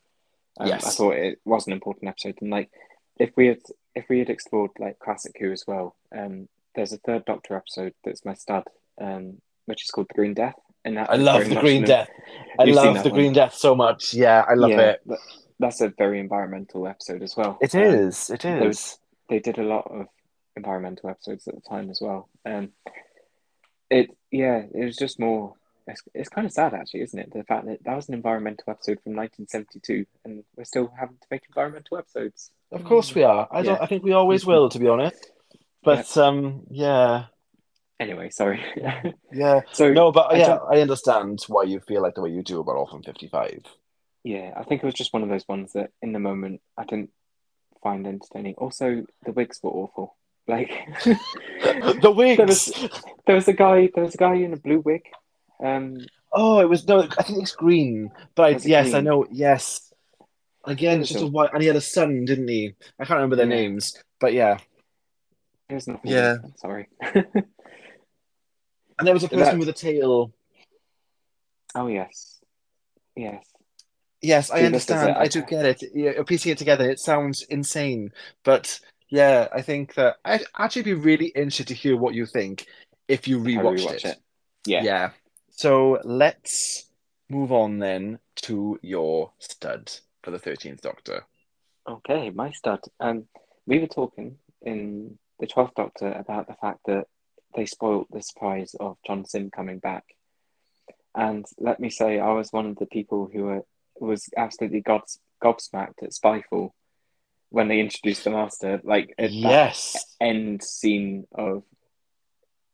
um, Yes. I thought it was an important episode and like if we had if we had explored like classic Who as well, um there's a third Doctor episode that's my stud, um, which is called The Green Death. And I love the Green Death. I love the one. Green Death so much. Yeah, I love yeah, it. That's a very environmental episode as well. It Um, is. It there was- they did a lot of environmental episodes at the time as well. Um, it yeah, it was just more. It's, it's kind of sad actually, isn't it? The fact that that was an environmental episode from 1972, and we're still having to make environmental episodes. Of course we are. I don't. I think we always will, to be honest. But um, yeah, Anyway, sorry. yeah. so No, but I yeah, don't- I understand why you feel like the way you do about Orphan Fifty Five. yeah, I think it was just one of those ones that in the moment I didn't find entertaining. Also, the wigs were awful. Like the there wigs. was there was a guy there was a guy in a blue wig. Um, Oh, it was no. I think it's green. But I, Was it yes, I know. Yes. Again, it's just a white, and he had a son, didn't he? I can't remember their Yeah. names, but yeah. there's nothing. Yeah. sorry. And there was a person That- with a tail. oh yes, yes. Yes, I See, understand. I do get it. Yeah, piecing it together, it sounds insane, but yeah, I think that I'd actually be really interested to hear what you think if you rewatched rewatch it. Yeah. Yeah. So let's move on then to your stud for the Thirteenth Doctor. Okay, my stud. Um, we were talking in the Twelfth Doctor about the fact that they spoilt the surprise of John Simm coming back, and let me say, I was one of the people who were was absolutely gobs- gobsmacked at Spyfall when they introduced the Master. Like Yes. end scene of,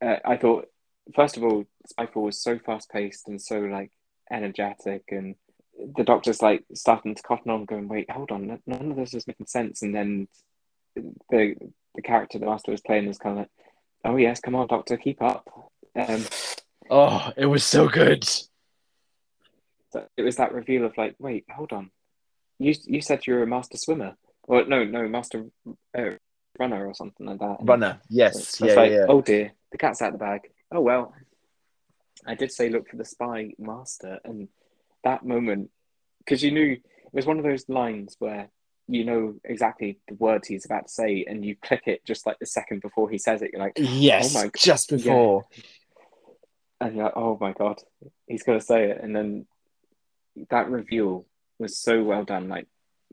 uh, I thought first of all, Spyfall was so fast paced and so like energetic, and the Doctor's like starting to cotton on, going, "Wait, hold on, none- none of this is making sense." And then the the character the Master was playing was kind of like, "Oh yes, come on, Doctor, keep up." Um, Oh, it was so good. it was that reveal of like, "Wait, hold on, you you said you were a master swimmer." Or no, no, master uh, runner or something like that. Runner. Yes. It's Yeah, like, yeah. oh dear, the cat's out of the bag. Oh well. I did say look for the spy master, and that moment, because you knew it was one of those lines where you know exactly the words he's about to say, and you click it just like the second before he says it. You're like, Yes. Oh my- just before. and you're like, oh my god, he's gonna say it, and then that reveal was so well done, like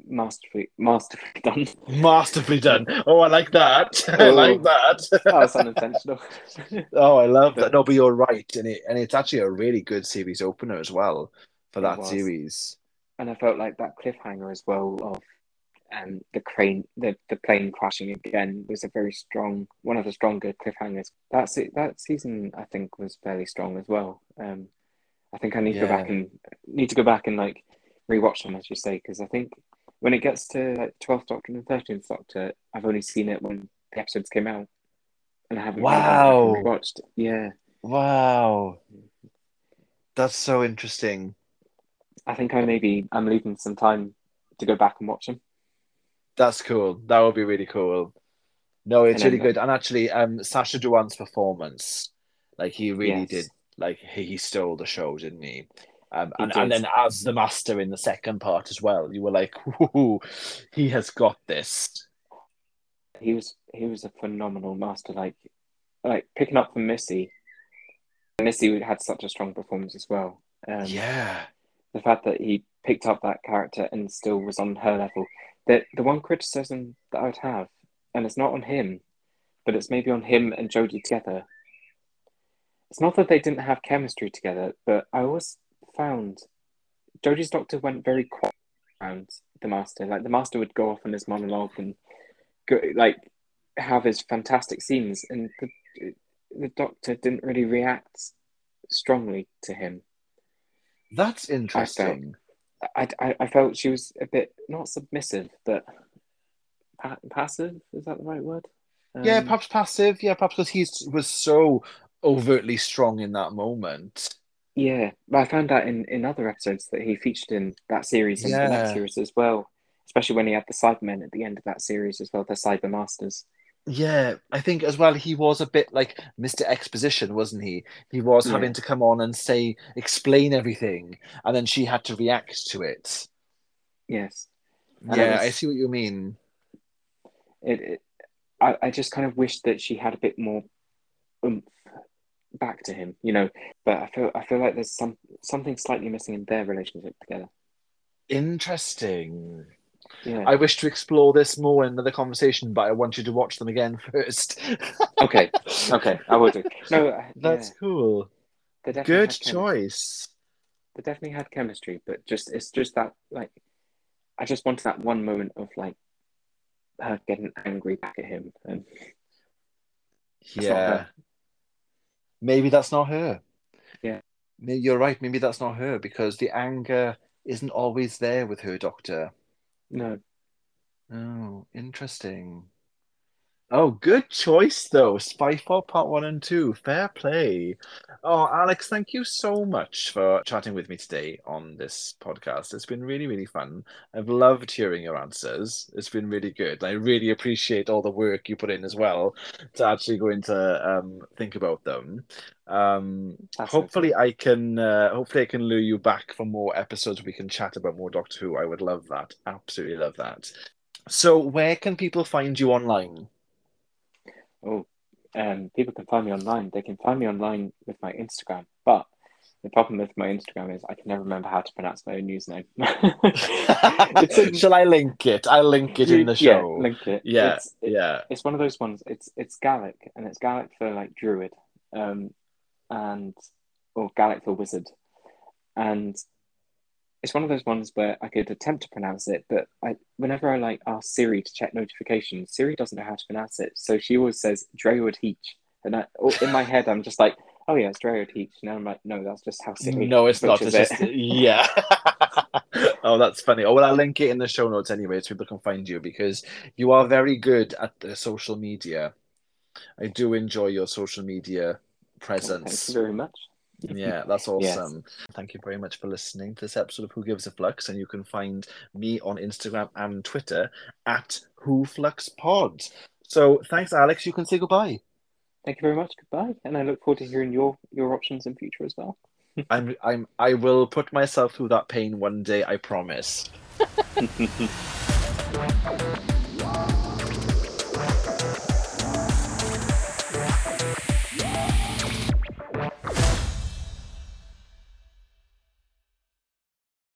masterfully, masterfully done. Masterfully done. Oh, I like that. I Oh. like that. that was unintentional. oh, I love that. No, but you're right, and it and it's actually a really good series opener as well for that series. and I felt like that cliffhanger as well of um, the crane, the, the plane crashing again was a very strong, one of the stronger cliffhangers. That's it. That season, I think, was fairly strong as well. Um, I think I need to go back and need to go back and like rewatch them, as you say, because I think when it gets to like Twelfth Doctor and Thirteenth Doctor, I've only seen it when the episodes came out, and I haven't really gone back Wow. and rewatched. Yeah, Wow, that's so interesting. I think I maybe I'm leaving some time to go back and watch them. That's cool. That would be really cool. No, it's really good. And actually, um, Sacha Dhawan's performance, like he really Yes. did, like he, he stole the show, didn't he? Um, and, and then as the master in the second part as well, you were like, "Ooh, he has got this." he was he was a phenomenal master. Like like picking up from Missy. Missy had such a strong performance as well. Um, yeah, The fact that he picked up that character and still was on her level. The the one criticism that I'd have, and it's not on him, but it's maybe on him and Jodie together. It's not that they didn't have chemistry together, but I always found Jodie's doctor went very quiet around the master. Like the master would go off on his monologue and go, like have his fantastic scenes, and the the doctor didn't really react strongly to him. that's interesting. I, I, I felt she was a bit not submissive, but pa- passive. Is that the right word? yeah, Um, perhaps passive. Yeah, perhaps because he was so overtly strong in that moment. Yeah, but I found out in, in other episodes that he featured in that series and Yeah. next series as well. Especially when he had the Cybermen at the end of that series as well, the Cyber Masters. Yeah, I think as well he was a bit like Mr. Exposition, wasn't he? He was Yeah. having to come on and say, explain everything, and then she had to react to it. Yes, And Yeah, I see what you mean. it, it I, I just kind of wish that she had a bit more oomph back to him, you know. But I feel I feel like there's some something slightly missing in their relationship together. Interesting. Yeah. I wish to explore this more in another conversation, but I want you to watch them again first. Okay. Okay, I will do. No, uh, That's yeah, cool. Good choice. They definitely had chemistry, but just it's just that like I just wanted that one moment of like her getting angry back at him, and Yeah. Maybe that's not her. Yeah. Maybe you're right. Maybe that's not her because the anger isn't always there with her doctor. No, Oh, interesting. Oh, good choice though. Spyfall Part One and Two. Fair play. Oh, Alex, thank you so much for chatting with me today on this podcast. It's been really, really fun. I've loved hearing your answers. It's been really good. I really appreciate all the work you put in as well to actually go into um think about them. Um That's hopefully I can uh, hopefully I can lure you back for more episodes we can chat about more Doctor Who. I would love that. Absolutely love that. So where can people find you online? Oh, um, people can find me online. They can find me online with my Instagram, but the problem with my Instagram is I can never remember how to pronounce my own username. Shall I link it? I'll link it in the Yeah, show. link it. Yeah, It's, it- yeah. it's one of those ones. It's it's Gaelic, and it's Gaelic for like druid, um, and or Gaelic for wizard, and it's one of those ones where I could attempt to pronounce it, but I whenever I like ask Siri to check notifications, Siri doesn't know how to pronounce it, so she always says Drewood Heach, and I, in my head I'm just like, oh yeah, it's Drewood Heach, and I'm like, no, that's just how Siri. No, it's not. It's butchers just it. yeah. oh, that's funny. Oh, well, I'll link it in the show notes anyway, so people can find you because you are very good at the social media. I do enjoy your social media oh, presence. Thank presence. you very much. Yeah, that's Yes. awesome. Thank you very much for listening to this episode of Who Gives a Flux, and you can find me on Instagram and Twitter at Who Flux Pod. So thanks, Alex. You can say goodbye. Thank you very much. Goodbye, and I look forward to hearing your your options in future as well. I'm I'm I will put myself through that pain one day, I promise.